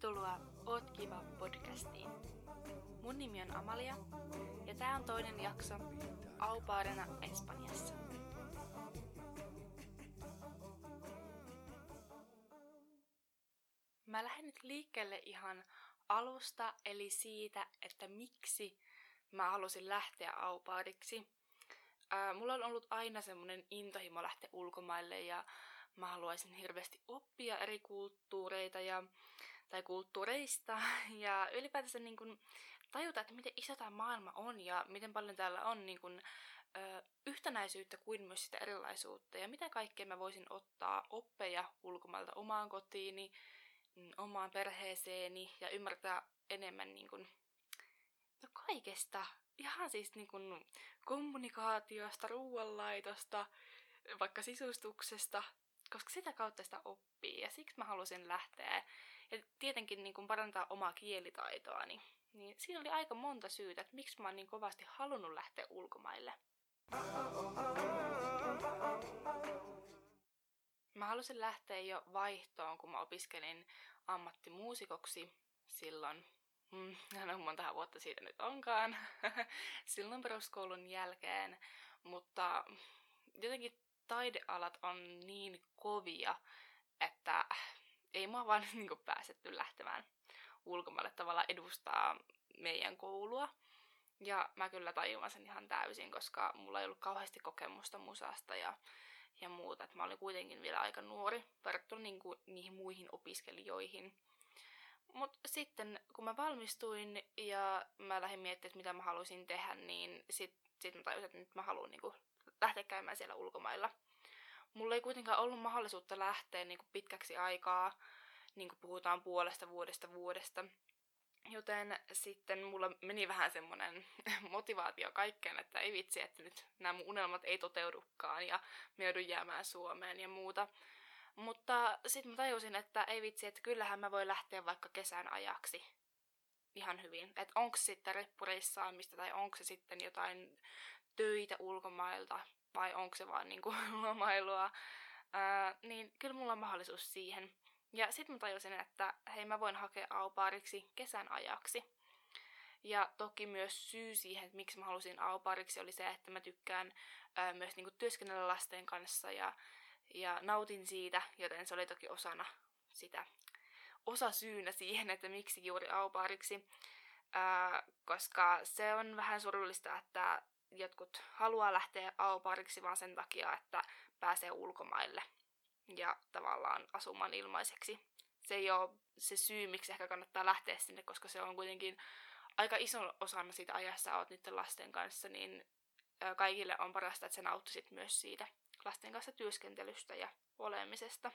Tervetuloa Oot kiva podcastiin. Mun nimi on Amalia ja tää on toinen jakso Aupaarena Espanjassa. Mä lähden nyt liikkeelle ihan alusta, eli siitä, että miksi mä halusin lähteä aupaariksi. Mulla on ollut aina semmonen intohimo lähteä ulkomaille ja mä haluaisin hirveästi oppia eri kulttuureita ja, tai kulttuureista ja ylipäätänsä niin kun tajuta, että miten iso tämä maailma on ja miten paljon täällä on niin kun, ö, yhtenäisyyttä kuin myös sitä erilaisuutta ja mitä kaikkea mä voisin ottaa oppeja ulkomailta omaan kotiini, mm, omaan perheeseeni ja ymmärtää enemmän niin kun, no kaikesta. Ihan siis niin kun, kommunikaatiosta, ruoanlaitosta, vaikka sisustuksesta, koska sitä kautta sitä oppii ja siksi mä halusin lähteä. Ja tietenkin niin kun parantaa omaa kielitaitoani. Niin siinä oli aika monta syytä, että miksi mä oon niin kovasti halunnut lähteä ulkomaille. Mä halusin lähteä jo vaihtoon, kun mä opiskelin ammattimuusikoksi silloin, mm, no monta vuotta siitä nyt onkaan, silloin peruskoulun jälkeen, mutta jotenkin taidealat on niin kovia, että ei mua vaan niin pääsetty lähtemään ulkomaille tavalla edustaa meidän koulua. Ja mä kyllä tajuan sen ihan täysin, koska mulla ei ollut kauheasti kokemusta musasta ja, ja muuta. Et mä olin kuitenkin vielä aika nuori verrattuna niin kuin niihin muihin opiskelijoihin. Mutta sitten kun mä valmistuin ja mä lähdin miettimään, mitä mä haluaisin tehdä, niin sitten sit mä tajusin, että nyt mä haluan niin kuin lähteä käymään siellä ulkomailla. Mulla ei kuitenkaan ollut mahdollisuutta lähteä niin kuin pitkäksi aikaa, niin kuin puhutaan puolesta vuodesta vuodesta. Joten sitten mulla meni vähän semmoinen motivaatio kaikkeen, että ei vitsi, että nyt nämä mun unelmat ei toteudukaan ja me joudun jäämään Suomeen ja muuta. Mutta sitten mä tajusin, että ei vitsi, että kyllähän mä voin lähteä vaikka kesän ajaksi ihan hyvin. Että onko sitten reppureissaamista tai onko se sitten jotain töitä ulkomailta vai onko se vaan niinku lomailua. Ää, niin kyllä mulla on mahdollisuus siihen. Ja sitten mä tajusin, että hei mä voin hakea aupaariksi kesän ajaksi. Ja toki myös syy siihen, että miksi mä halusin aupaariksi, oli se, että mä tykkään ää, myös niinku työskennellä lasten kanssa ja, ja nautin siitä, joten se oli toki osana sitä osa syynä siihen, että miksi juuri aupaariksi. Ää, koska se on vähän surullista, että jotkut haluaa lähteä aupariksi vaan sen takia, että pääsee ulkomaille ja tavallaan asumaan ilmaiseksi. Se ei ole se syy, miksi ehkä kannattaa lähteä sinne, koska se on kuitenkin aika iso osana siitä ajassa oot niiden lasten kanssa, niin kaikille on parasta, että sä nauttisit myös siitä lasten kanssa työskentelystä ja olemisesta.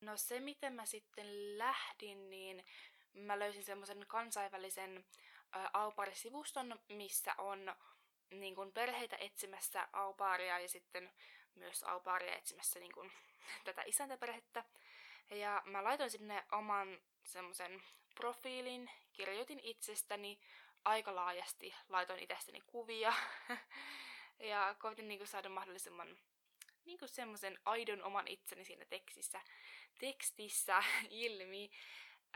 No se, miten mä sitten lähdin, niin mä löysin semmoisen kansainvälisen Aupari-sivuston, missä on niin kun perheitä etsimässä aupaaria ja sitten myös aupaaria etsimässä niin kun, tätä isäntäperhettä. Ja mä laitoin sinne oman semmoisen profiilin, kirjoitin itsestäni aika laajasti, laitoin itsestäni kuvia ja koitin niin saada mahdollisimman niin semmoisen aidon oman itseni siinä tekstissä, tekstissä ilmi.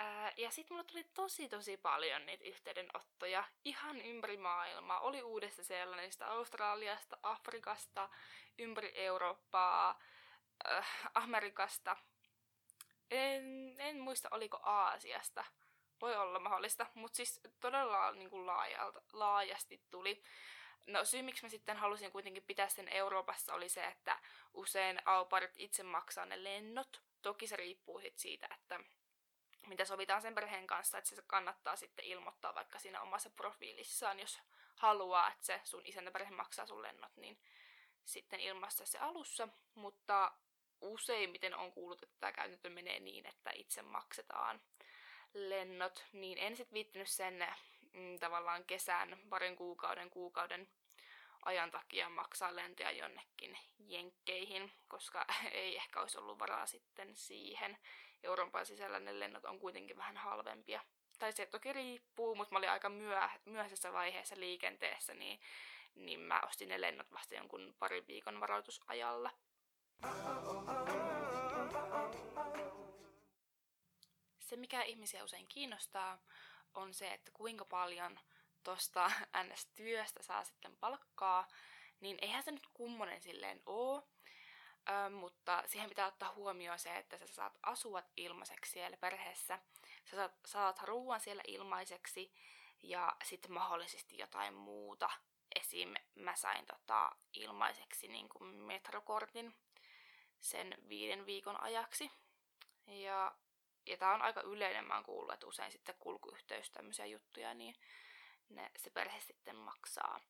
Ää, ja sitten mulle tuli tosi tosi paljon niitä yhteydenottoja ihan ympäri maailmaa. Oli uudessa sellaisesta Australiasta, Afrikasta, ympäri Eurooppaa, äh, Amerikasta. En, en muista, oliko Aasiasta. Voi olla mahdollista, mutta siis todella niin kuin laajalta, laajasti tuli. No syy, miksi mä sitten halusin kuitenkin pitää sen Euroopassa, oli se, että usein auparit itse maksaa ne lennot. Toki se riippuu sit siitä, että mitä sovitaan sen perheen kanssa, että se kannattaa sitten ilmoittaa vaikka siinä omassa profiilissaan, jos haluaa, että se sun isäntäperhe maksaa sun lennot, niin sitten ilmaista se alussa, mutta useimmiten on kuullut, että tämä käytäntö menee niin, että itse maksetaan lennot, niin en sitten viittinyt sen mm, tavallaan kesän, parin kuukauden, kuukauden ajan takia maksaa lentoja jonnekin jenkkeihin, koska ei ehkä olisi ollut varaa sitten siihen. Euroopan sisällä ne lennot on kuitenkin vähän halvempia. Tai se toki riippuu, mutta mä olin aika myöh- myöhäisessä vaiheessa liikenteessä, niin, niin mä ostin ne lennot vasta jonkun parin viikon varoitusajalla. Se, mikä ihmisiä usein kiinnostaa, on se, että kuinka paljon tuosta NS-työstä saa sitten palkkaa, niin eihän se nyt kummonen silleen ole. Ö, mutta siihen pitää ottaa huomioon se, että sä saat asua ilmaiseksi siellä perheessä, sä saat, saat ruoan siellä ilmaiseksi ja sitten mahdollisesti jotain muuta. Esim. mä sain tota ilmaiseksi niin kuin metrokortin sen viiden viikon ajaksi. Ja, ja tää on aika yleinen, mä oon kuullut, että usein sitten kulkuyhteys tämmöisiä juttuja, niin ne, se perhe sitten maksaa.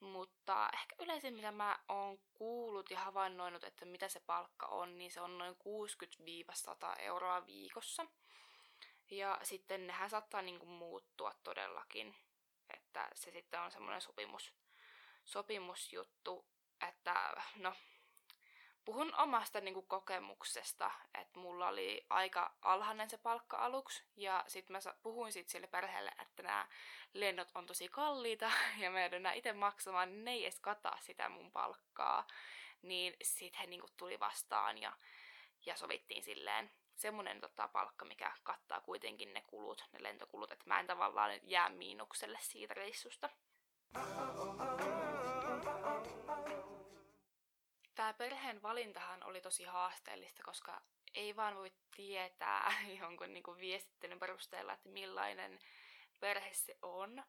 Mutta ehkä yleisin, mitä mä oon kuullut ja havainnoinut, että mitä se palkka on, niin se on noin 60-100 euroa viikossa. Ja sitten nehän saattaa niinku muuttua todellakin. Että se sitten on semmoinen sopimus, sopimusjuttu, että no puhun omasta niin kuin, kokemuksesta, että mulla oli aika alhainen se palkka aluksi, ja sitten mä puhuin sit sille perheelle, että nämä lennot on tosi kalliita, ja mä joudun itse maksamaan, niin ne ei edes kata sitä mun palkkaa. Niin sitten he niin kuin, tuli vastaan, ja, ja sovittiin silleen semmonen tota, palkka, mikä kattaa kuitenkin ne kulut, ne lentokulut, että mä en tavallaan jää miinukselle siitä reissusta. Tämä perheen valintahan oli tosi haasteellista, koska ei vaan voi tietää jonkun niin kuin viestittelyn perusteella, että millainen perhe se on.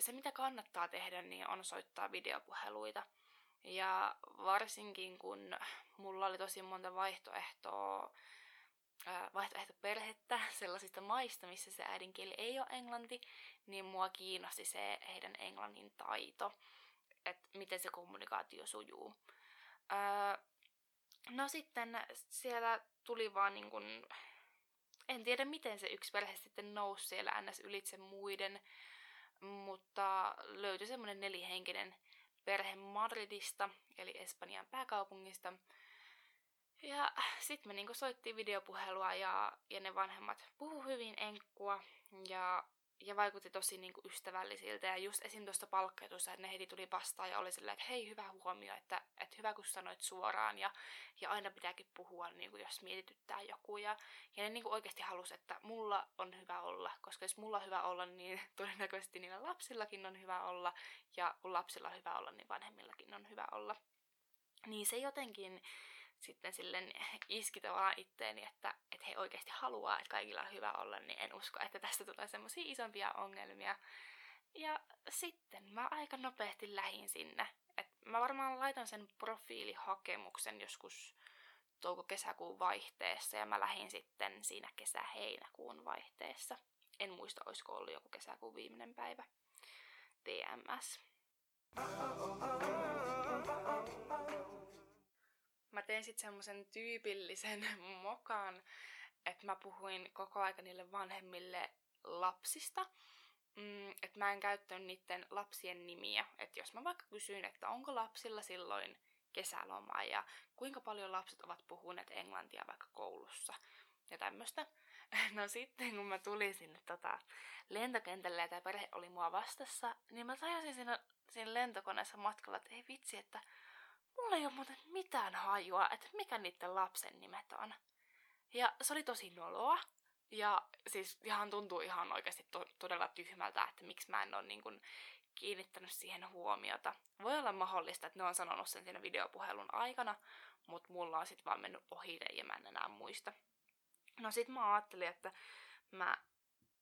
Se, mitä kannattaa tehdä, niin on soittaa videopuheluita. Ja varsinkin kun mulla oli tosi monta vaihtoehtoa, vaihtoehtoperhettä sellaisista maista, missä se äidinkieli ei ole englanti, niin mua kiinnosti se heidän englannin taito, että miten se kommunikaatio sujuu. Öö, no sitten siellä tuli vaan niin kun, en tiedä miten se yksi perhe sitten nousi siellä ns. ylitse muiden, mutta löytyi semmoinen nelihenkinen perhe Madridista, eli Espanjan pääkaupungista. Ja sitten me niinku soittiin videopuhelua ja, ja ne vanhemmat puhu hyvin enkkua ja ja vaikutti tosi niin kuin ystävällisiltä. Ja just esim. tuosta palkkatusta, että ne heti tuli vastaan ja oli silleen, että hei, hyvä huomio, että, että hyvä kun sanoit suoraan ja, ja aina pitääkin puhua, niin kuin jos mietityttää joku. Ja, ja ne niin kuin oikeasti halusi, että mulla on hyvä olla, koska jos mulla on hyvä olla, niin todennäköisesti niillä lapsillakin on hyvä olla. Ja kun lapsilla on hyvä olla, niin vanhemmillakin on hyvä olla. Niin se jotenkin sitten silleen iski tavallaan itteeni, että, että he oikeasti haluaa, että kaikilla on hyvä olla, niin en usko, että tästä tulee semmoisia isompia ongelmia. Ja sitten mä aika nopeasti lähin sinne. Et mä varmaan laitan sen profiilihakemuksen joskus touko-kesäkuun vaihteessa ja mä lähin sitten siinä kesä-heinäkuun vaihteessa. En muista, olisiko ollut joku kesäkuun viimeinen päivä. TMS. Mä tein sitten semmoisen tyypillisen mokan, että mä puhuin koko aika niille vanhemmille lapsista, mm, että mä en käyttänyt niiden lapsien nimiä. Että jos mä vaikka kysyin, että onko lapsilla silloin kesäloma ja kuinka paljon lapset ovat puhuneet englantia vaikka koulussa ja tämmöistä. No sitten kun mä tulin sinne tota, lentokentälle ja tämä perhe oli mua vastassa, niin mä tajusin siinä, siinä lentokoneessa matkalla, että ei vitsi, että mulla ei ole muuten mitään hajua, että mikä niiden lapsen nimet on. Ja se oli tosi noloa. Ja siis ihan tuntuu ihan oikeasti to- todella tyhmältä, että miksi mä en ole niin kuin kiinnittänyt siihen huomiota. Voi olla mahdollista, että ne on sanonut sen siinä videopuhelun aikana, mutta mulla on sitten vaan mennyt ohi ja mä en enää muista. No sit mä ajattelin, että mä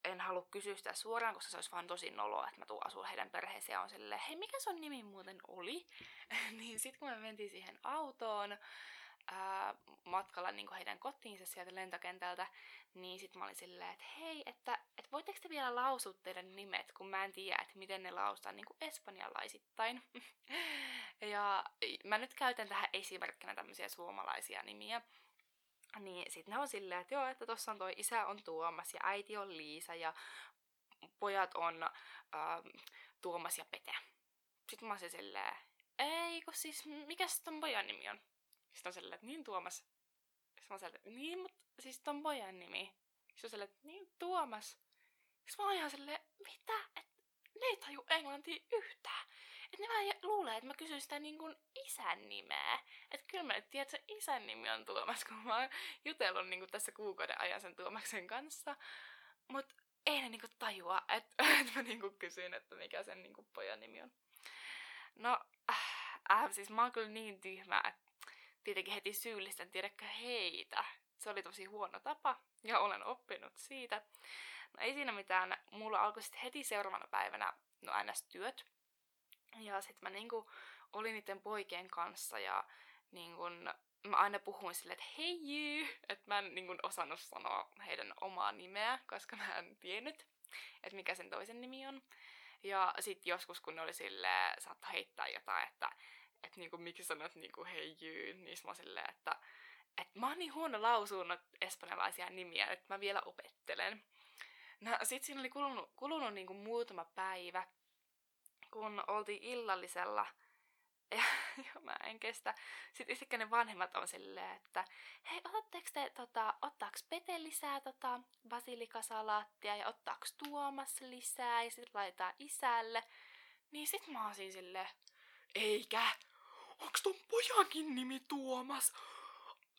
en halua kysyä sitä suoraan, koska se olisi vaan tosi noloa, että mä tuun asua heidän perheeseen ja on silleen, hei mikä sun nimi muuten oli? niin sitten kun me mentiin siihen autoon, ää, matkalla niin heidän kotiinsa sieltä lentokentältä, niin sitten mä olin silleen, että hei, että, että voitteko te vielä lausua teidän nimet, kun mä en tiedä, että miten ne laustaan niin espanjalaisittain. ja mä nyt käytän tähän esimerkkinä tämmöisiä suomalaisia nimiä. Niin sit ne on silleen, että joo, että tossa on toi isä on Tuomas ja äiti on Liisa ja pojat on äh, Tuomas ja Pete. Sitten mä oon silleen, ei kun siis, mikä ton pojan nimi on? Sitten on silleen, että niin Tuomas. Sitten mä silleen, niin, mutta siis ton pojan nimi. Sitten on silleen, että niin Tuomas. Sitten mä oon ihan silleen, mitä? Et ne ei taju englantia yhtään. Että ne vähän luulee, että mä kysyn sitä niin kuin isän nimeä. Että kyllä mä nyt tiedän, että se isän nimi on Tuomas, kun mä oon jutellut niin kuin tässä kuukauden ajan sen Tuomaksen kanssa. Mutta ei ne niinku tajua, että et mä niinku kysyn, että mikä sen niinku pojan nimi on. No, äh, äh, siis mä oon kyllä niin tyhmä, että tietenkin heti syyllistän, tiedäkö heitä. Se oli tosi huono tapa, ja olen oppinut siitä. No ei siinä mitään, mulla alkoi sitten heti seuraavana päivänä, no NS-työt. Ja sitten mä niinku olin niiden poikien kanssa ja niinku, mä aina puhuin silleen, että hei jyy, että mä en niinku osannut sanoa heidän omaa nimeä, koska mä en tiennyt, että mikä sen toisen nimi on. Ja sitten joskus, kun ne oli silleen, saattoi heittää jotain, että, että niinku, miksi sanot niinku hei jyy, niin mä silleen, että, että mä oon niin huono lausunut espanjalaisia nimiä, että mä vielä opettelen. No sit siinä oli kulunut, kulunut niinku muutama päivä, kun oltiin illallisella ja, ja mä en kestä. Sitten yhtäkkiä ne vanhemmat on silleen, että hei, otatteko te, tota, ottaaks Pete lisää tota, basilikasalaattia ja ottaaks Tuomas lisää ja sitten laitetaan isälle. Niin sit mä oon siinä silleen, eikä, onks ton pojankin nimi Tuomas?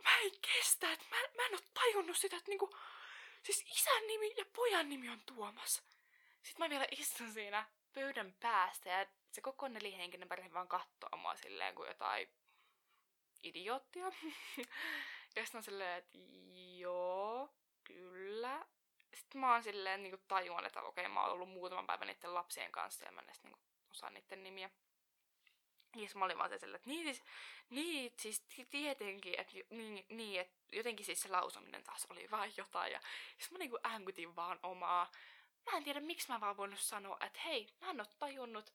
Mä en kestä, että mä, mä en oo tajunnut sitä, että niinku, siis isän nimi ja pojan nimi on Tuomas. Sitten mä vielä istun siinä pöydän päästä ja se koko nelihenkinen perhe vaan katsoo mua silleen kuin jotain idioottia. ja sitten on silleen, että joo, kyllä. Sitten mä oon silleen niin tajuan, että okei, mä oon ollut muutaman päivän niiden lapsien kanssa ja mä en edes niin osaa niiden nimiä. Ja mä olin vaan silleen, että niin siis, niin, siis tietenkin, että niin, niin, että jotenkin siis se lausuminen taas oli vaan jotain. Ja sitten mä niinku änkytin vaan omaa mä en tiedä, miksi mä vaan voinut sanoa, että hei, mä en ole tajunnut,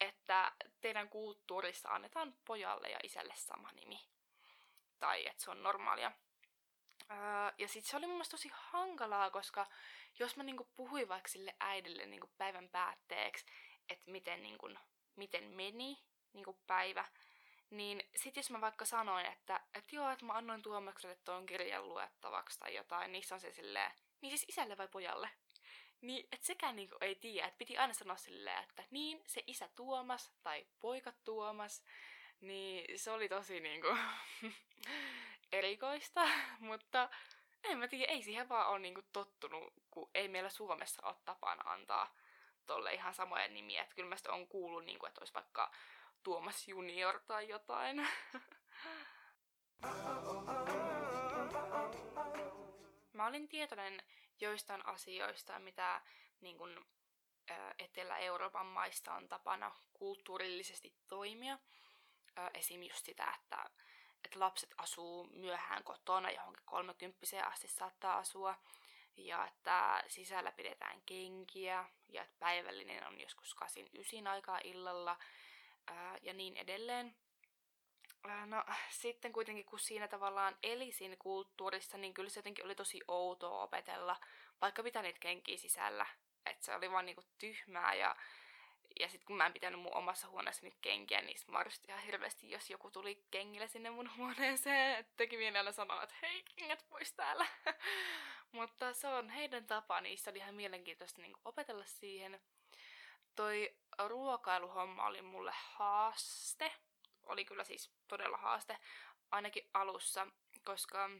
että teidän kulttuurissa annetaan pojalle ja isälle sama nimi. Tai että se on normaalia. Öö, ja sitten se oli mun mielestä tosi hankalaa, koska jos mä niinku puhuin vaikka sille äidille niinku päivän päätteeksi, että miten, niinku, miten meni niinku päivä, niin sit jos mä vaikka sanoin, että, että joo, että mä annoin Tuomakselle tuon kirjan luettavaksi tai jotain, niin se on se silleen, niin siis isälle vai pojalle? Niin, että sekään niinku ei tiedä, että piti aina sanoa silleen, että niin, se isä Tuomas tai poika Tuomas, niin se oli tosi niinku erikoista, mutta en mä tiedä, ei siihen vaan ole niinku tottunut, kun ei meillä Suomessa ole tapana antaa tolle ihan samoja nimiä. Että kyllä mä sitä on kuullut, niinku, että olisi vaikka Tuomas Junior tai jotain. mä olin tietoinen joistain asioista, mitä niin kun, Etelä-Euroopan maista on tapana kulttuurillisesti toimia. Esim. just sitä, että, että lapset asuu myöhään kotona, johonkin 30 asti saattaa asua, ja että sisällä pidetään kenkiä, ja että päivällinen on joskus 8-9 aikaa illalla, ja niin edelleen. No sitten kuitenkin kun siinä tavallaan eli siinä kulttuurissa, niin kyllä se jotenkin oli tosi outoa opetella vaikka mitä niitä kenkiä sisällä. Että se oli vaan niinku tyhmää ja, ja sitten kun mä en pitänyt mun omassa huoneessa niitä kenkiä, niin mä ihan hirveästi, jos joku tuli kengillä sinne mun huoneeseen, että teki mielellä sanoa, että hei, kengät pois täällä. Mutta se on heidän tapa, niin se oli ihan mielenkiintoista niin opetella siihen. Toi ruokailuhomma oli mulle haaste, oli kyllä siis todella haaste, ainakin alussa, koska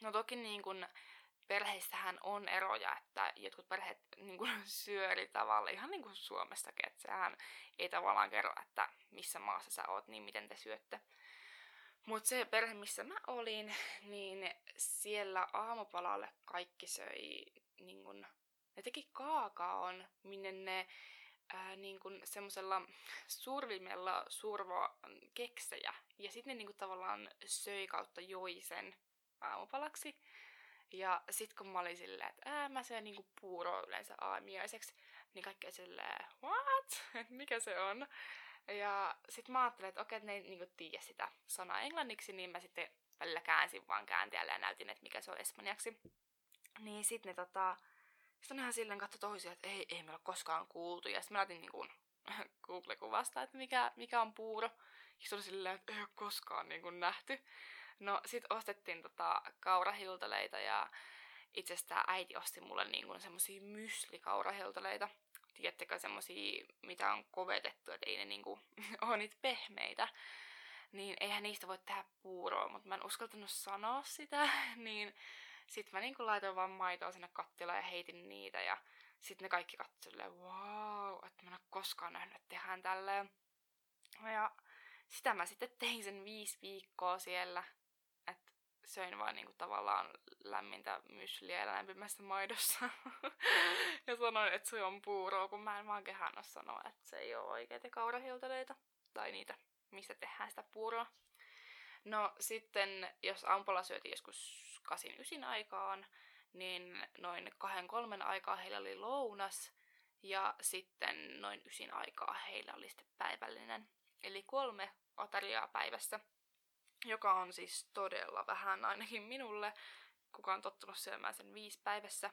no toki niin kun perheissähän on eroja, että jotkut perheet niin kun, syö eri tavalla, ihan niin kuin Suomessakin, että sehän ei tavallaan kerro, että missä maassa sä oot, niin miten te syötte. Mutta se perhe, missä mä olin, niin siellä aamupalalle kaikki söi, niin kun, ne teki kaakaon, minne ne ää, niin kuin semmoisella survimella survo keksejä. Ja sitten ne niin kuin tavallaan söi kautta joi sen aamupalaksi. Ja sit kun mä olin silleen, että ää, mä syön niinku puuroa yleensä aamiaiseksi, niin kaikki silleen, what? Mikä se on? Ja sit mä ajattelin, että okei, että ne ei niinku tiedä sitä sanaa englanniksi, niin mä sitten välillä käänsin vaan kääntiällä ja näytin, että mikä se on espanjaksi. Niin sit ne tota, sitten ihan silleen katso toisia, että ei, ei me ole koskaan kuultu. Ja sitten mä laitin niinku Google-kuvasta, että mikä, mikä on puuro. Ja se oli silleen, että ei ole koskaan niinku nähty. No sit ostettiin tota kaurahiutaleita ja itsestään äiti osti mulle niin kuin semmosia myslikauraheltaleita. Tiedättekö semmosia, mitä on kovetettu, että ei ne niinku ole niitä pehmeitä. Niin eihän niistä voi tehdä puuroa, mutta mä en uskaltanut sanoa sitä. Niin sit mä niinku laitoin vaan maitoa sinne kattilaan ja heitin niitä ja sitten ne kaikki katsoivat wow, että mä en ole koskaan nähnyt, että tehdään tälleen. Ja sitä mä sitten tein sen viisi viikkoa siellä, että söin vaan niinku tavallaan lämmintä mysliä lämpimässä maidossa. ja sanoin, että se on puuroa, kun mä en vaan kehannut sanoa, että se ei ole oikeita kaurahiltaleita. Tai niitä, mistä tehdään sitä puuroa. No sitten, jos ampola syötiin joskus 8-9 aikaan, niin noin kahden kolmen aikaa heillä oli lounas ja sitten noin ysin aikaa heillä oli sitten päivällinen. Eli kolme atariaa päivässä, joka on siis todella vähän ainakin minulle, kuka on tottunut syömään sen viisi päivässä.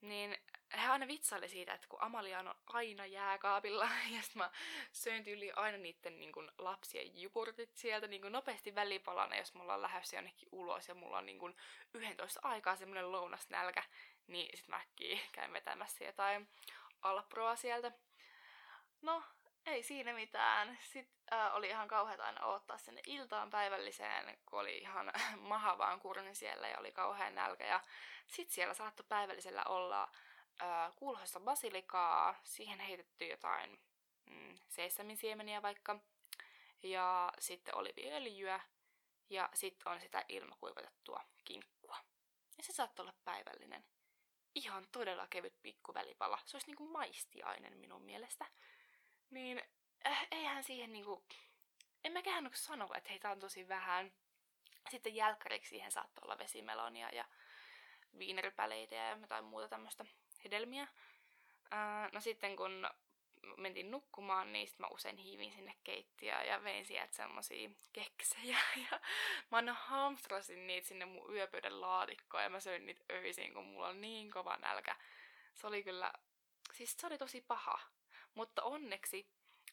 Niin he aina vitsaili siitä, että kun Amalia on aina jääkaapilla, ja sitten mä söin tyyli aina niiden niin kuin, lapsien jupurtit sieltä niin kuin, nopeasti välipalana, jos mulla on lähdössä jonnekin ulos ja mulla on niin kuin, 11 aikaa semmoinen lounasnälkä, niin sit mä äkkiä käyn vetämässä jotain alproa sieltä. No, ei siinä mitään. Sitten äh, oli ihan kauheata aina odottaa sinne iltaan päivälliseen, kun oli ihan maha vaan kurni siellä ja oli kauhean nälkä. Ja sitten siellä saattoi päivällisellä olla äh, kuulhoista basilikaa, siihen heitetty jotain mm, seissaminsiemeniä vaikka, ja sitten oliviöljyä, ja sitten on sitä ilmakuivatettua kinkkua. Ja se saattoi olla päivällinen. Ihan todella kevyt pikku välipala. Se olisi niinku maistiainen minun mielestä. Niin äh, eihän siihen niinku... En mä kehannut sanoa, että heitä on tosi vähän. Sitten jälkkäriksi siihen saattoi olla vesimelonia ja viineripäleitä ja jotain muuta tämmöistä hedelmiä. Äh, no sitten kun mentiin nukkumaan, niin sit mä usein hiivin sinne keittiöön ja vein sieltä semmosia keksejä. Ja mä aina hamstrasin niitä sinne mun yöpöydän laatikkoon ja mä söin niitä öisin, kun mulla on niin kova nälkä. Se oli kyllä, siis se oli tosi paha. Mutta onneksi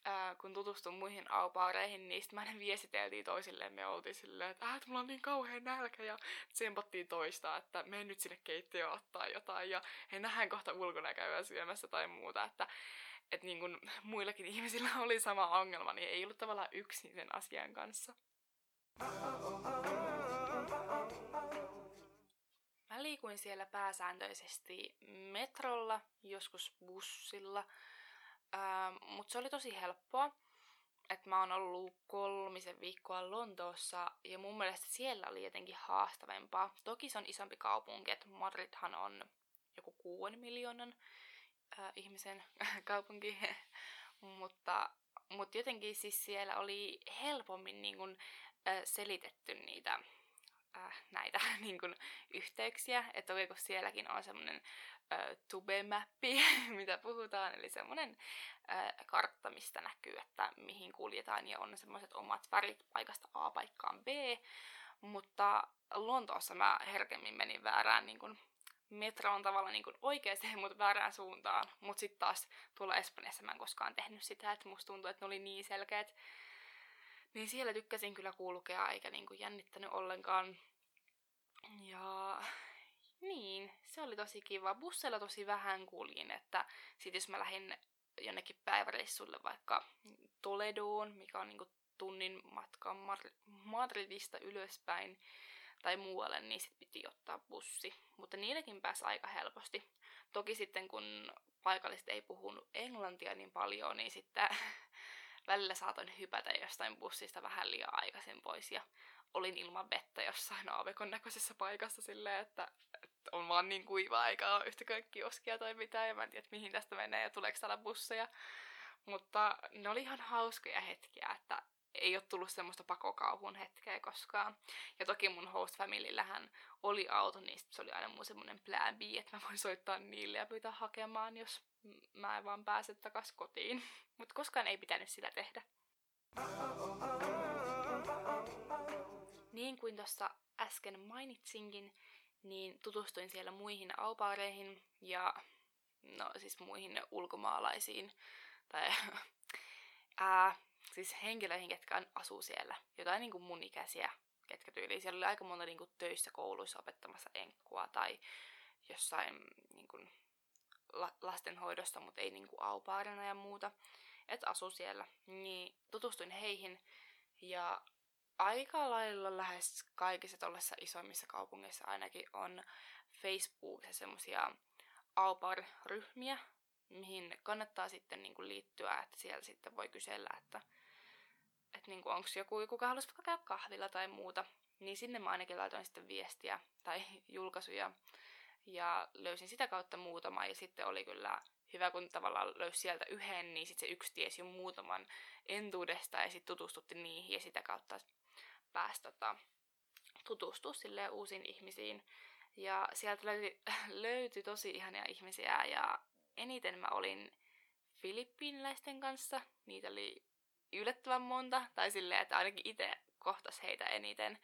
ää, kun tutustuin muihin aupaareihin, niin sitten aina viestiteltiin toisilleen. Me oltiin silleen, että, äh, mulla on niin kauhean nälkä ja tsempattiin toista, että me nyt sinne keittiöön ottaa jotain ja he nähdään kohta ulkona käydä syömässä tai muuta, että että niin kun muillakin ihmisillä oli sama ongelma, niin ei ollut tavallaan yksin sen asian kanssa. Mä liikuin siellä pääsääntöisesti metrolla, joskus bussilla, Ähm, Mutta se oli tosi helppoa. Että mä oon ollut kolmisen viikkoa Lontoossa ja mun mielestä siellä oli jotenkin haastavempaa. Toki se on isompi kaupunki, että Madridhan on joku kuuden miljoonan äh, ihmisen kaupunki. mutta, mutta jotenkin siis siellä oli helpommin niin kun, äh, selitetty niitä äh, näitä niin kun, yhteyksiä. Että kun sielläkin on semmoinen äh, tube-mappi, mitä puhutaan, eli semmoinen äh, kartta, mistä näkyy, että mihin kuljetaan, ja on semmoiset omat värit paikasta A paikkaan B, mutta Lontoossa mä herkemmin menin väärään niin kuin metroon tavalla niin kuin oikeaan, mutta väärään suuntaan. Mutta sitten taas tuolla Espanjassa mä en koskaan tehnyt sitä, että musta tuntuu, että ne oli niin selkeät. Niin siellä tykkäsin kyllä kulkea, eikä niin kuin jännittänyt ollenkaan. Ja niin, se oli tosi kiva. Bussilla tosi vähän kuljin, että sit jos mä lähdin jonnekin päiväreissulle vaikka Toledoon, mikä on niinku tunnin matka Madridista ylöspäin tai muualle, niin sit piti ottaa bussi. Mutta niillekin pääsi aika helposti. Toki sitten kun paikalliset ei puhunut englantia niin paljon, niin sitten välillä saatoin hypätä jostain bussista vähän liian aikaisin pois ja olin ilman vettä jossain aavikon näköisessä paikassa silleen, että, että on vaan niin kuiva ole yhtäkään kioskia tai mitään ja mä en tiedä mihin tästä menee ja tuleeko täällä busseja. Mutta ne oli ihan hauskoja hetkiä, että ei ole tullut semmoista pakokaupun hetkeä koskaan. Ja toki mun host familyllähän oli auto, niin se oli aina mun semmoinen plan B, että mä voin soittaa niille ja pyytää hakemaan, jos mä en vaan pääse takas kotiin. Mutta koskaan ei pitänyt sitä tehdä. Niin kuin tuossa äsken mainitsinkin, niin tutustuin siellä muihin aupaareihin ja no siis muihin ulkomaalaisiin tai ää, siis henkilöihin, ketkä asuu siellä. Jotain niin kuin mun ikäisiä ketkä tyyliin. Siellä oli aika monta niin kuin, töissä kouluissa opettamassa enkkua tai jossain niin kuin, la- lastenhoidosta, mutta ei niin kuin, aupaarina ja muuta. Että asu siellä. Niin tutustuin heihin ja aika lailla lähes kaikissa tuollaisissa isoimmissa kaupungeissa ainakin on Facebookissa semmoisia aupar-ryhmiä, mihin kannattaa sitten niin kuin liittyä, että siellä sitten voi kysellä, että, että niin onko joku, kuka haluaisi vaikka käydä kahvilla tai muuta. Niin sinne mä ainakin laitoin sitten viestiä tai julkaisuja ja löysin sitä kautta muutama ja sitten oli kyllä hyvä, kun tavallaan löysi sieltä yhden, niin sitten se yksi tiesi jo muutaman entuudesta ja sitten tutustutti niihin ja sitä kautta pääsi tota, tutustua silleen uusiin ihmisiin. Ja sieltä löytyi, löytyi tosi ihania ihmisiä ja eniten mä olin filippiiniläisten kanssa. Niitä oli yllättävän monta, tai silleen, että ainakin itse kohtas heitä eniten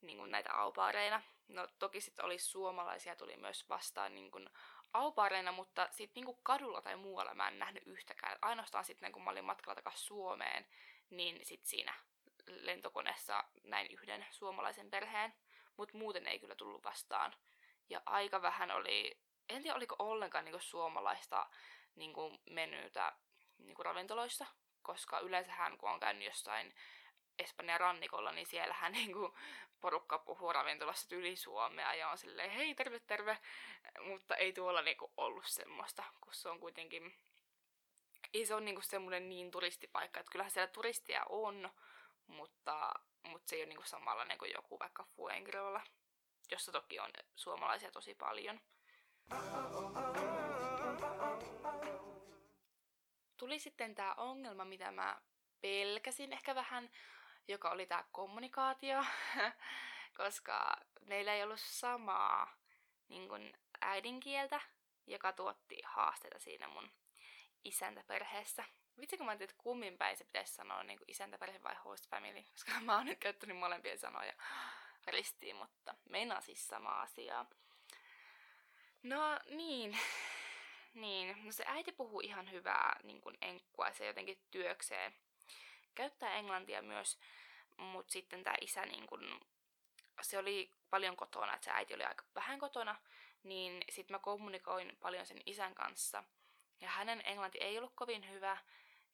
niin kuin näitä aupaareina. No toki sitten oli suomalaisia, tuli myös vastaan niin kuin aupaareina, mutta sitten niin kadulla tai muualla mä en nähnyt yhtäkään. Ainoastaan sitten kun mä olin matkalla takaisin Suomeen, niin sitten siinä lentokoneessa näin yhden suomalaisen perheen, mutta muuten ei kyllä tullut vastaan. Ja aika vähän oli, en tiedä oliko ollenkaan niinku suomalaista niinku menyytä niinku ravintoloissa, koska yleensähän kun on käynyt jossain Espanjan rannikolla, niin siellähän niinku porukka puhuu ravintolassa yli Suomea ja on silleen hei terve terve, mutta ei tuolla niinku ollut semmoista, kun se on kuitenkin ei se ole niinku semmoinen niin turistipaikka, että kyllähän siellä turistia on, mutta, mutta se ei ole niinku samanlainen kuin joku vaikka Fuengirola, jossa toki on suomalaisia tosi paljon. Tuli sitten tämä ongelma, mitä mä pelkäsin ehkä vähän, joka oli tämä kommunikaatio, koska meillä ei ollut samaa niin kun äidinkieltä, joka tuotti haasteita siinä mun isäntäperheessä. Vitsi kun mä ajattelin, että kummin päin se pitäisi sanoa niin kuin isäntäperhe vai host family, koska mä oon nyt käyttänyt molempien sanoja ristiin, mutta meinaa siis sama asia. No niin, niin. No se äiti puhuu ihan hyvää niin kuin enkkua, se jotenkin työkseen. Käyttää englantia myös, mutta sitten tämä isä niin kuin, se oli paljon kotona, että se äiti oli aika vähän kotona, niin sitten mä kommunikoin paljon sen isän kanssa. Ja hänen englanti ei ollut kovin hyvä,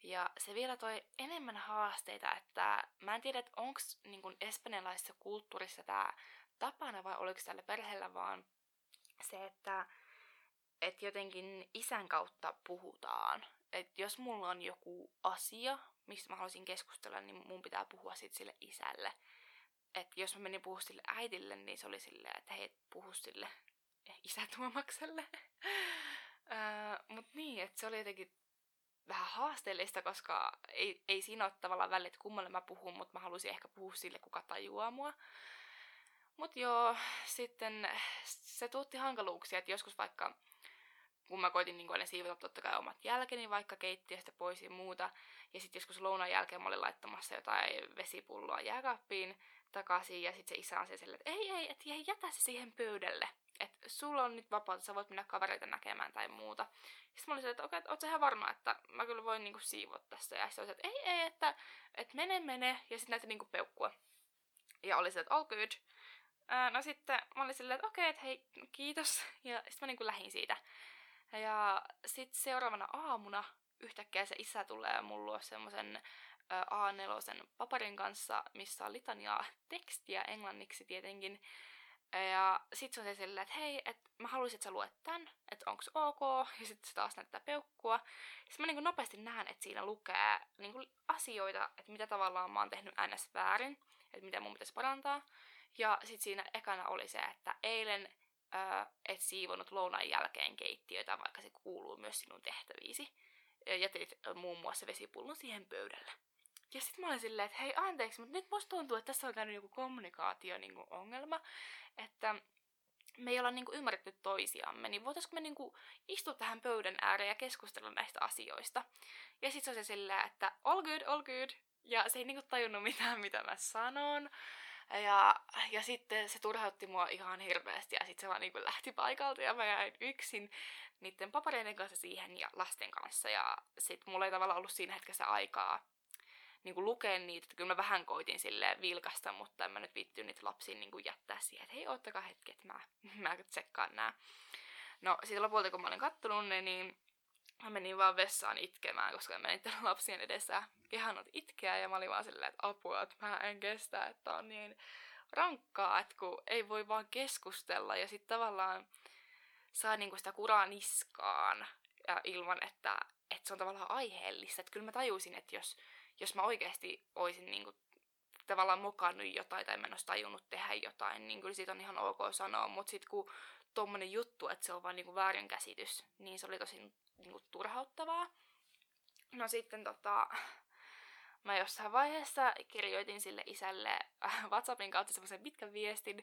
ja se vielä toi enemmän haasteita, että mä en tiedä, että onko niin espanjalaisessa kulttuurissa tämä tapana vai oliko tällä perheellä vaan se, että et jotenkin isän kautta puhutaan. että jos mulla on joku asia, mistä mä haluaisin keskustella, niin mun pitää puhua sit sille isälle. että jos mä menin puhua sille äidille, niin se oli silleen, että hei, puhu sille isätuomakselle. uh, mut niin, että se oli jotenkin vähän haasteellista, koska ei, ei siinä ole tavallaan väliä, että kummalle mä puhun, mutta mä halusin ehkä puhua sille, kuka tajuaa mua. Mut joo, sitten se tuotti hankaluuksia, että joskus vaikka kun mä koitin niin aina siivota totta kai omat jälkeni vaikka keittiöstä pois ja muuta. Ja sitten joskus lounan jälkeen mä olin laittamassa jotain vesipulloa jääkaappiin takaisin ja sitten se isä on siellä, että ei, ei, et jätä se siihen pöydälle. Että sulla on nyt vapautta, sä voit mennä kavereita näkemään tai muuta. Sitten mä olin että okei, okay, oot ihan varma, että mä kyllä voin niinku siivoa tässä. Ja sitten että ei, ei, että, että mene, mene. Ja sitten näitä niinku peukkua. Ja oli se, että all good. No sitten mä olin silleen, että okei, okay, että hei, kiitos. Ja sitten mä niinku lähin siitä. Ja sitten seuraavana aamuna yhtäkkiä se isä tulee luo semmoisen A4 paperin kanssa, missä on litaniaa tekstiä englanniksi tietenkin. Ja sit se on se silleen, että hei, että mä haluaisin, että sä luet tän, että onks ok, ja sitten se taas näyttää peukkua. Sitten mä niinku nopeasti näen, että siinä lukee niinku asioita, että mitä tavallaan mä oon tehnyt ns. väärin, että mitä mun pitäisi parantaa. Ja sitten siinä ekana oli se, että eilen äh, et siivonut lounan jälkeen keittiötä, vaikka se kuuluu myös sinun tehtäviisi. Jätit muun muassa vesipullon siihen pöydälle. Ja sitten mä olin silleen, että hei anteeksi, mutta nyt musta tuntuu, että tässä on käynyt joku kommunikaatio niin ongelma, että me ei olla niin kuin, ymmärretty toisiamme, niin voitaisiko me niin kuin, istua tähän pöydän ääreen ja keskustella näistä asioista. Ja sitten se se silleen, että all good, all good. Ja se ei niin kuin, tajunnut mitään, mitä mä sanon. Ja, ja sitten se turhautti mua ihan hirveästi ja sitten se vaan niin kuin lähti paikalta ja mä jäin yksin niiden papareiden kanssa siihen ja lasten kanssa. Ja sitten mulla ei tavallaan ollut siinä hetkessä aikaa niin kuin lukea niitä, että kyllä mä vähän koitin sille vilkasta, mutta en mä nyt viittynyt niitä lapsiin niin kuin jättää siihen, että hei, ottakaa hetki, että mä, mä tsekkaan nää. No, sitten lopulta kun mä olin kattonut ne, niin mä menin vaan vessaan itkemään, koska mä menin lapsien edessä kehannut itkeä, ja mä olin vaan silleen, että apua, että mä en kestä, että on niin rankkaa, että kun ei voi vaan keskustella, ja sitten tavallaan saa niinku sitä kuraa niskaan, ja ilman, että, että se on tavallaan aiheellista. Että kyllä mä tajusin, että jos, jos mä oikeasti olisin niinku tavallaan mokannut jotain tai mä en olisi tajunnut tehdä jotain, niin kyllä siitä on ihan ok sanoa. Mutta sitten kun tommonen juttu, että se on vaan niinku väärinkäsitys, niin se oli tosi niinku turhauttavaa. No sitten tota, mä jossain vaiheessa kirjoitin sille isälle äh, WhatsAppin kautta semmoisen pitkän viestin,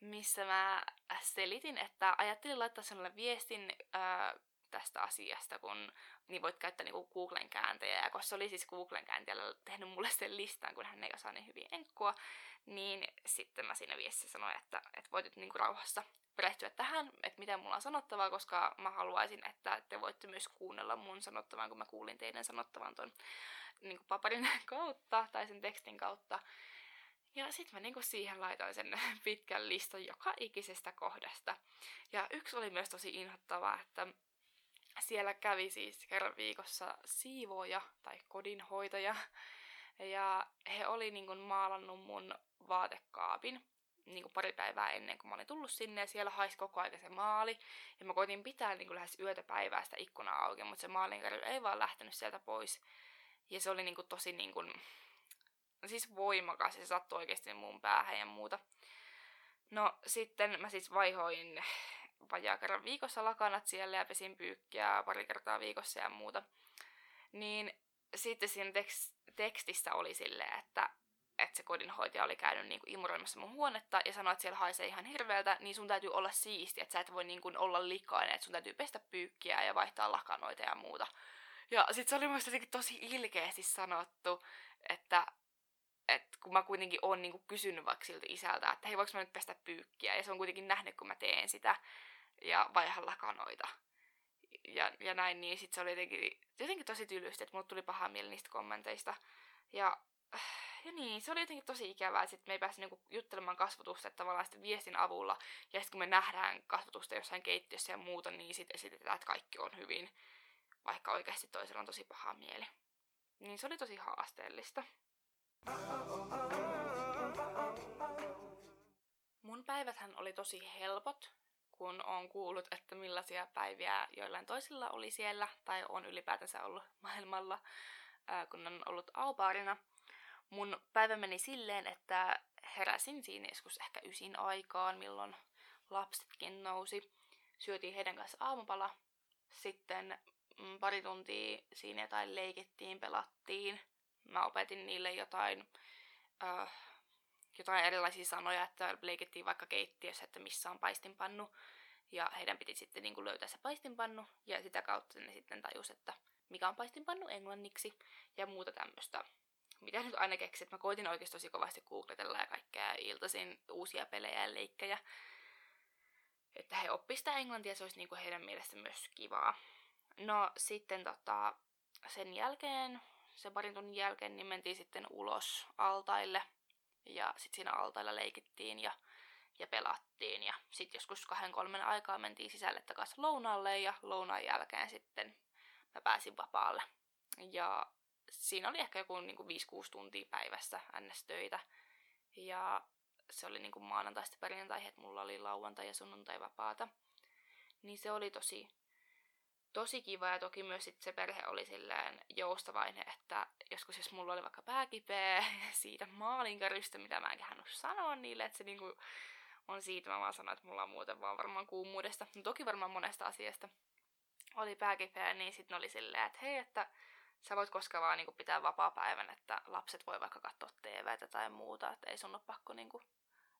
missä mä selitin, että ajattelin laittaa sinulle viestin äh, tästä asiasta, kun niin voit käyttää niinku Googlen kääntäjää. Ja koska se oli siis Googlen kääntäjällä tehnyt mulle sen listan, kun hän ei osaa niin hyvin enkkua, niin sitten mä siinä viestissä sanoin, että, että voit nyt niinku rauhassa perehtyä tähän, että mitä mulla on sanottavaa, koska mä haluaisin, että te voitte myös kuunnella mun sanottavan, kun mä kuulin teidän sanottavan ton niin paperin kautta tai sen tekstin kautta. Ja sitten mä niinku siihen laitoin sen pitkän listan joka ikisestä kohdasta. Ja yksi oli myös tosi inhottavaa, että siellä kävi siis kerran viikossa siivooja tai kodinhoitaja. Ja he oli niinku maalannut mun vaatekaapin niin kuin pari päivää ennen kuin mä olin tullut sinne ja siellä haisi koko ajan se maali. Ja mä koitin pitää niin kuin lähes yötä päivää sitä ikkunaa auki, mutta se maalinkarju ei vaan lähtenyt sieltä pois. Ja se oli niin kuin tosi niin kuin, siis voimakas ja se sattui oikeasti mun päähän ja muuta. No sitten mä siis vaihoin vajaa kerran viikossa lakanat siellä ja pesin pyykkiä pari kertaa viikossa ja muuta. Niin sitten siinä tekst- tekstissä oli silleen, että että se kodinhoitaja oli käynyt niinku imuroimassa mun huonetta ja sanoi, että siellä haisee ihan hirveältä, niin sun täytyy olla siisti, että sä et voi niinku olla likainen, että sun täytyy pestä pyykkiä ja vaihtaa lakanoita ja muuta. Ja sit se oli mun tosi ilkeästi sanottu, että et kun mä kuitenkin oon niinku kysynyt vaikka siltä isältä, että hei voiko mä nyt pestä pyykkiä, ja se on kuitenkin nähnyt, kun mä teen sitä, ja vaihan lakanoita. Ja, ja näin, niin sit se oli jotenkin, jotenkin tosi tylysti, että mulle tuli paha mieli niistä kommenteista. Ja ja niin, se oli jotenkin tosi ikävää, että me ei päässyt niinku juttelemaan kasvatusta että tavallaan sitten viestin avulla. Ja sitten kun me nähdään kasvatusta jossain keittiössä ja muuta, niin sitten esitetään, että kaikki on hyvin, vaikka oikeasti toisella on tosi paha mieli. Niin se oli tosi haasteellista. Mun päiväthän oli tosi helpot, kun on kuullut, että millaisia päiviä joillain toisilla oli siellä, tai on ylipäätänsä ollut maailmalla, kun on ollut aupaarina – mun päivä meni silleen, että heräsin siinä joskus ehkä ysin aikaan, milloin lapsetkin nousi. Syötiin heidän kanssa aamupala. Sitten mm, pari tuntia siinä jotain leikittiin, pelattiin. Mä opetin niille jotain, äh, jotain erilaisia sanoja, että leikittiin vaikka keittiössä, että missä on paistinpannu. Ja heidän piti sitten niin kuin löytää se paistinpannu, ja sitä kautta ne sitten tajus, että mikä on paistinpannu englanniksi, ja muuta tämmöistä mitä nyt aina keksit. Mä koitin oikeasti tosi kovasti googletella ja kaikkea iltaisin uusia pelejä ja leikkejä. Että he oppisivat englantia, se olisi niinku heidän mielestä myös kivaa. No sitten tota, sen jälkeen, sen parin tunnin jälkeen, niin mentiin sitten ulos altaille. Ja sitten siinä altailla leikittiin ja, ja pelattiin. Ja sitten joskus kahden kolmen aikaa mentiin sisälle takaisin lounaalle ja lounaan jälkeen sitten mä pääsin vapaalle. Ja siinä oli ehkä joku niin kuin 5-6 tuntia päivässä ns-töitä. Ja se oli niin maanantaista perjantai, että mulla oli lauantai ja sunnuntai vapaata. Niin se oli tosi, tosi kiva ja toki myös sit se perhe oli silleen joustavainen, että joskus jos mulla oli vaikka pääkipeä siitä maalinkarystä, mitä mä en kehannut sanoa niille, että se niinku on siitä, mä vaan sanoin, että mulla on muuten vaan varmaan kuumuudesta, no toki varmaan monesta asiasta oli pääkipeä, niin sitten oli silleen, että hei, että sä voit koskaan vaan niinku pitää vapaa-päivän, että lapset voi vaikka katsoa TVtä tai muuta, että ei sun ole pakko niinku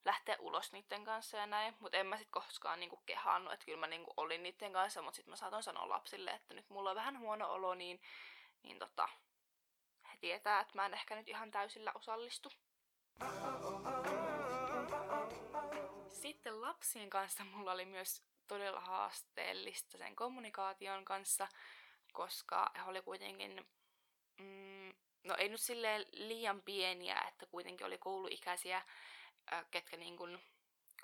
lähteä ulos niiden kanssa ja näin. Mutta en mä sit koskaan niinku kehannut, että kyllä mä niinku olin niiden kanssa, mutta sitten mä saatoin sanoa lapsille, että nyt mulla on vähän huono olo, niin, niin tota, tietää, että mä en ehkä nyt ihan täysillä osallistu. Sitten lapsien kanssa mulla oli myös todella haasteellista sen kommunikaation kanssa, koska he oli kuitenkin mm, no ei nyt silleen liian pieniä, että kuitenkin oli kouluikäisiä, ketkä niin kuin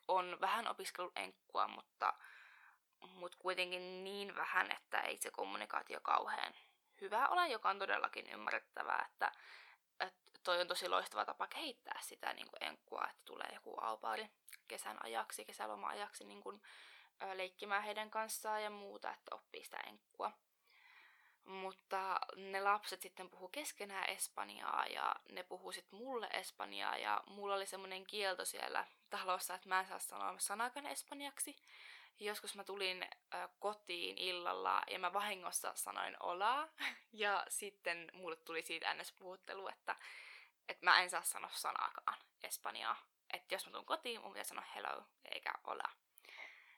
on vähän opiskellut enkkua, mutta, mutta kuitenkin niin vähän, että ei se kommunikaatio kauhean hyvä ole, joka on todellakin ymmärrettävää, että, että toi on tosi loistava tapa kehittää sitä niin kuin enkkua, että tulee joku aupaari kesän ajaksi, kesäloma-ajaksi niin kuin, ö, leikkimään heidän kanssaan ja muuta, että oppii sitä enkkua. Mutta ne lapset sitten puhu keskenään espanjaa ja ne puhuu sitten mulle espanjaa ja mulla oli semmoinen kielto siellä talossa, että mä en saa sanoa sanakaan espanjaksi. Joskus mä tulin ö, kotiin illalla ja mä vahingossa sanoin olaa ja sitten mulle tuli siitä ns. puhuttelu, että, että mä en saa sanoa sanakaan espanjaa. Että jos mä tulen kotiin, mun pitää sanoa hello eikä ola.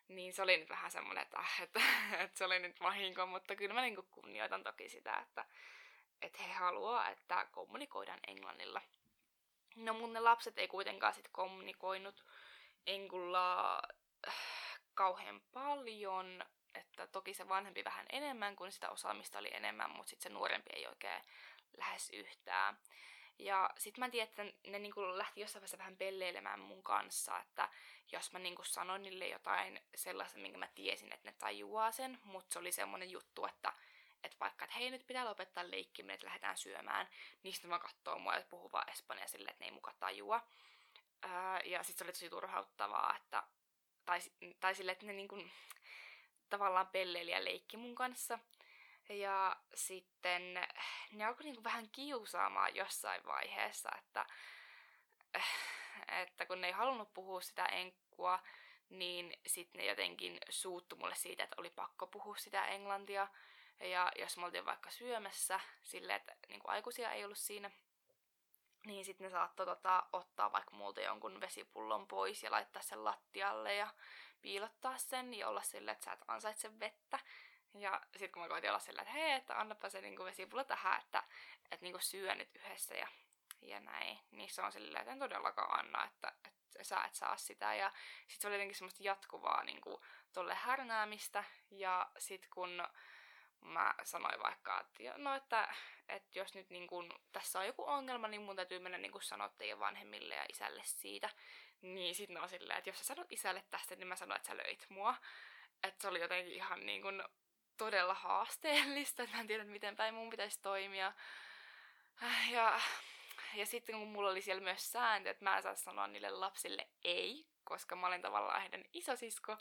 Niin se oli nyt vähän semmoinen, että, että, että se oli nyt vahinko, mutta kyllä mä niin kunnioitan toki sitä, että, että he haluaa, että kommunikoidaan englannilla. No mun ne lapset ei kuitenkaan sit kommunikoinut äh, kauhean paljon, että toki se vanhempi vähän enemmän, kun sitä osaamista oli enemmän, mutta sitten se nuorempi ei oikein lähes yhtään. Ja sit mä tiedän, että ne niinku lähti jossain vaiheessa vähän pelleilemään mun kanssa, että jos mä niinku sanoin niille jotain sellaista, minkä mä tiesin, että ne tajuaa sen, mutta se oli semmonen juttu, että että vaikka, että hei nyt pitää lopettaa leikkiminen, että lähdetään syömään, niin sitten mä katsoo mua, että puhuu vaan espanjaa silleen, että ne ei muka tajua. Öö, ja sitten se oli tosi turhauttavaa, että, tai, tai silleen, että ne niinku, tavallaan pelleili ja leikki mun kanssa. Ja sitten ne alkoi niinku vähän kiusaamaan jossain vaiheessa, että, että kun ne ei halunnut puhua sitä enkkua, niin sitten ne jotenkin suuttu mulle siitä, että oli pakko puhua sitä englantia. Ja jos me oltiin vaikka syömässä silleen, että niinku aikuisia ei ollut siinä, niin sitten ne saattoi tota, ottaa vaikka multa jonkun vesipullon pois ja laittaa sen lattialle ja piilottaa sen ja olla silleen, että sä et ansaitse vettä. Ja sitten kun mä koitin olla sillä, että hei, että annapa se niinku vesipullo tähän, että, että niinku syö nyt yhdessä ja, ja näin. Niin se on silleen, että en todellakaan anna, että, että sä et saa sitä. Ja sitten se oli jotenkin semmoista jatkuvaa niinku tolle härnäämistä. Ja sitten kun mä sanoin vaikka, että no, että, että jos nyt niin kun, tässä on joku ongelma, niin mun täytyy mennä niin sanoa teidän vanhemmille ja isälle siitä. Niin sitten on silleen, että jos sä sanot isälle tästä, niin mä sanon, että sä löit mua. Että se oli jotenkin ihan niin kun todella haasteellista, että mä en tiedä, miten päin mun pitäisi toimia. Ja, ja sitten kun mulla oli siellä myös sääntö, että mä en saa sanoa niille lapsille ei, koska mä olen tavallaan heidän isosisko,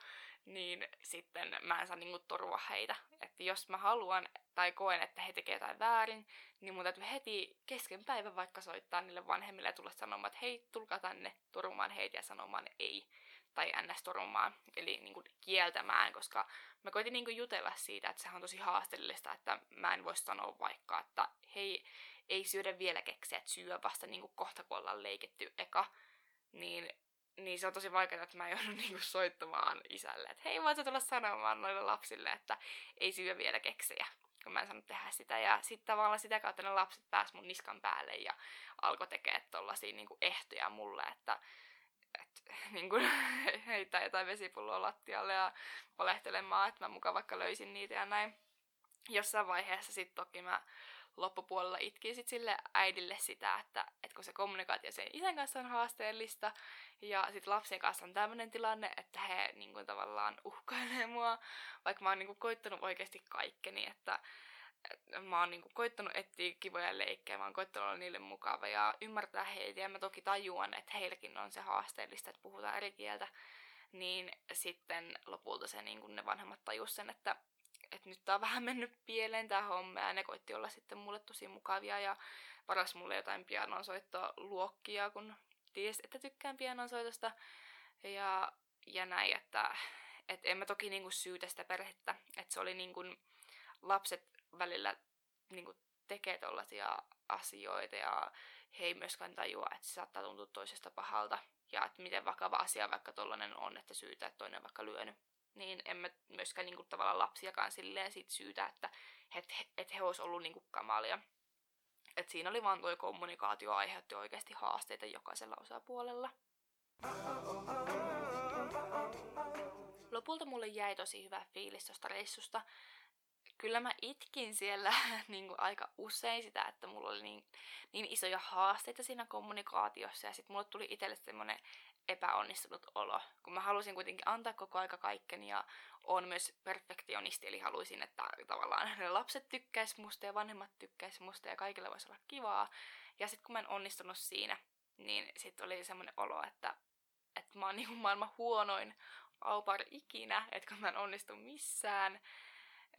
niin sitten mä en saa niinku torua heitä. Että jos mä haluan tai koen, että he tekevät jotain väärin, niin mun täytyy heti kesken päivän vaikka soittaa niille vanhemmille ja tulla sanomaan, että hei, tulkaa tänne torumaan heitä ja sanomaan ei tai ns. torumaan, eli niin kuin kieltämään, koska mä koitin niin kuin jutella siitä, että sehän on tosi haasteellista, että mä en voi sanoa vaikka, että hei, ei syödä vielä keksiä, että syö vasta niin kuin kohta, kun ollaan leikitty eka, niin, niin se on tosi vaikeaa, että mä joudun niin kuin soittamaan isälle, että hei, voit tulla sanomaan noille lapsille, että ei syö vielä keksiä kun mä en saanut tehdä sitä. Ja sitten tavallaan sitä kautta ne lapset pääs mun niskan päälle ja alkoi tekemään tollasia niin ehtoja mulle, että että niin kuin, heittää jotain vesipulloa lattialle ja valehtelemaan, että mä mukaan vaikka löysin niitä ja näin. Jossain vaiheessa sitten toki mä loppupuolella itkin sit sille äidille sitä, että, että kun se kommunikaatio sen isän kanssa on haasteellista ja sitten lapsien kanssa on tämmöinen tilanne, että he niin kuin, tavallaan uhkailee mua, vaikka mä oon niin kuin, koittanut oikeasti kaikkeni, että mä oon niinku koittanut etsiä kivoja leikkejä, mä oon koittanut olla niille mukava ja ymmärtää heitä. Ja mä toki tajuan, että heilläkin on se haasteellista, että puhutaan eri kieltä. Niin sitten lopulta se niin ne vanhemmat tajus sen, että, että nyt tää on vähän mennyt pieleen tää homma. Ja ne koitti olla sitten mulle tosi mukavia ja paras mulle jotain pianonsoittoa luokkia, kun ties, että tykkään pianonsoitosta. Ja, ja näin, että et en mä toki niinku syytä sitä perhettä. Että se oli niinku, lapset välillä niin kuin, tekee tollaisia asioita ja he ei myöskään tajua, että se saattaa tuntua toisesta pahalta ja että miten vakava asia vaikka tollanen on, että syytä, että toinen vaikka lyönyt. Niin en mä myöskään niin kuin, tavallaan lapsiakaan silleen sit syytä, että et, et he olisi ollut niin kuin, kamalia. Et siinä oli vaan tuo kommunikaatio aiheutti oikeasti haasteita jokaisella osapuolella. Lopulta mulle jäi tosi hyvä fiilis tuosta reissusta, kyllä mä itkin siellä niin kuin aika usein sitä, että mulla oli niin, niin isoja haasteita siinä kommunikaatiossa ja sitten mulle tuli itselle semmoinen epäonnistunut olo, kun mä halusin kuitenkin antaa koko aika kaikkeni ja on myös perfektionisti, eli haluaisin, että tavallaan ne lapset tykkäis musta ja vanhemmat tykkäis musta ja kaikille voisi olla kivaa. Ja sitten kun mä en onnistunut siinä, niin sitten oli semmoinen olo, että, että mä oon niin maailman huonoin aupar ikinä, että kun mä en onnistu missään.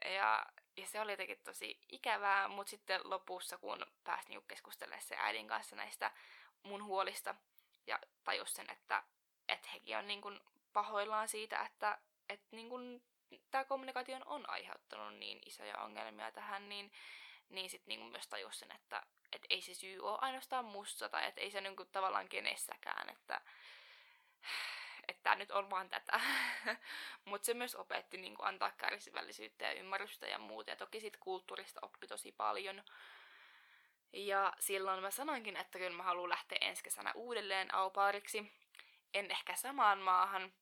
Ja, ja se oli jotenkin tosi ikävää, mutta sitten lopussa, kun pääsin niinku keskustelemaan se äidin kanssa näistä mun huolista, ja tajus sen, että et hekin on niin kuin pahoillaan siitä, että et niin kuin tämä kommunikaatio on aiheuttanut niin isoja ongelmia tähän, niin, niin sitten niin myös tajus sen, että et ei se syy ole ainoastaan musta tai että ei se niin kuin tavallaan kenessäkään, että että tämä nyt on vaan tätä. Mutta se myös opetti niin kuin antaa kärsivällisyyttä ja ymmärrystä ja muuta. Ja toki sit kulttuurista oppi tosi paljon. Ja silloin mä sanoinkin, että kyllä mä haluan lähteä ensi kesänä uudelleen aupaariksi. En ehkä samaan maahan,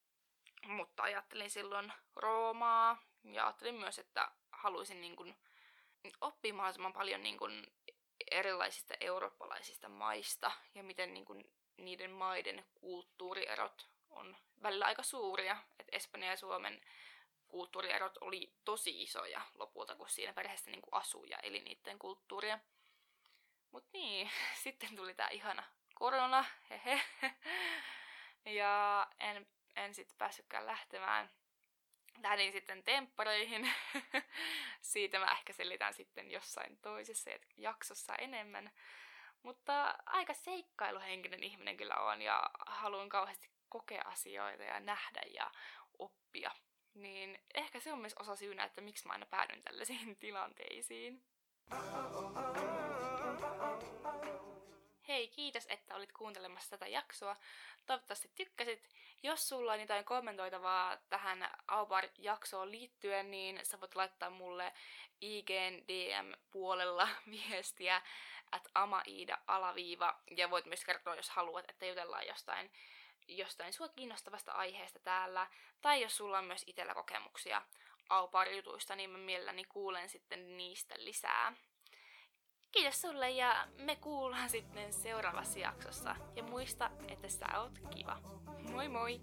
mutta ajattelin silloin Roomaa. Ja ajattelin myös, että haluaisin niin kuin oppia mahdollisimman paljon niin kuin erilaisista eurooppalaisista maista ja miten niin kuin niiden maiden kulttuurierot on välillä aika suuria. että Espanja ja Suomen kulttuurierot oli tosi isoja lopulta, kun siinä perheessä niin asui ja eli niiden kulttuuria. Mut niin, sitten tuli tää ihana korona, hehe. Ja en, en sitten päässytkään lähtemään. Lähdin sitten temppareihin. Siitä mä ehkä selitän sitten jossain toisessa jaksossa enemmän. Mutta aika seikkailuhenkinen ihminen kyllä on ja haluan kauheasti kokea asioita ja nähdä ja oppia. Niin ehkä se on myös osa syynä, että miksi mä aina päädyn tällaisiin tilanteisiin. Hei, kiitos, että olit kuuntelemassa tätä jaksoa. Toivottavasti tykkäsit. Jos sulla on jotain kommentoitavaa tähän Aubar-jaksoon liittyen, niin sä voit laittaa mulle IGN DM-puolella viestiä at amaida alaviiva. Ja voit myös kertoa, jos haluat, että jutellaan jostain, jostain sua kiinnostavasta aiheesta täällä. Tai jos sulla on myös itsellä kokemuksia Aupar-jutuista, niin mä mielelläni kuulen sitten niistä lisää. Kiitos sulle ja me kuullaan sitten seuraavassa jaksossa. Ja muista, että sä oot kiva. Moi moi!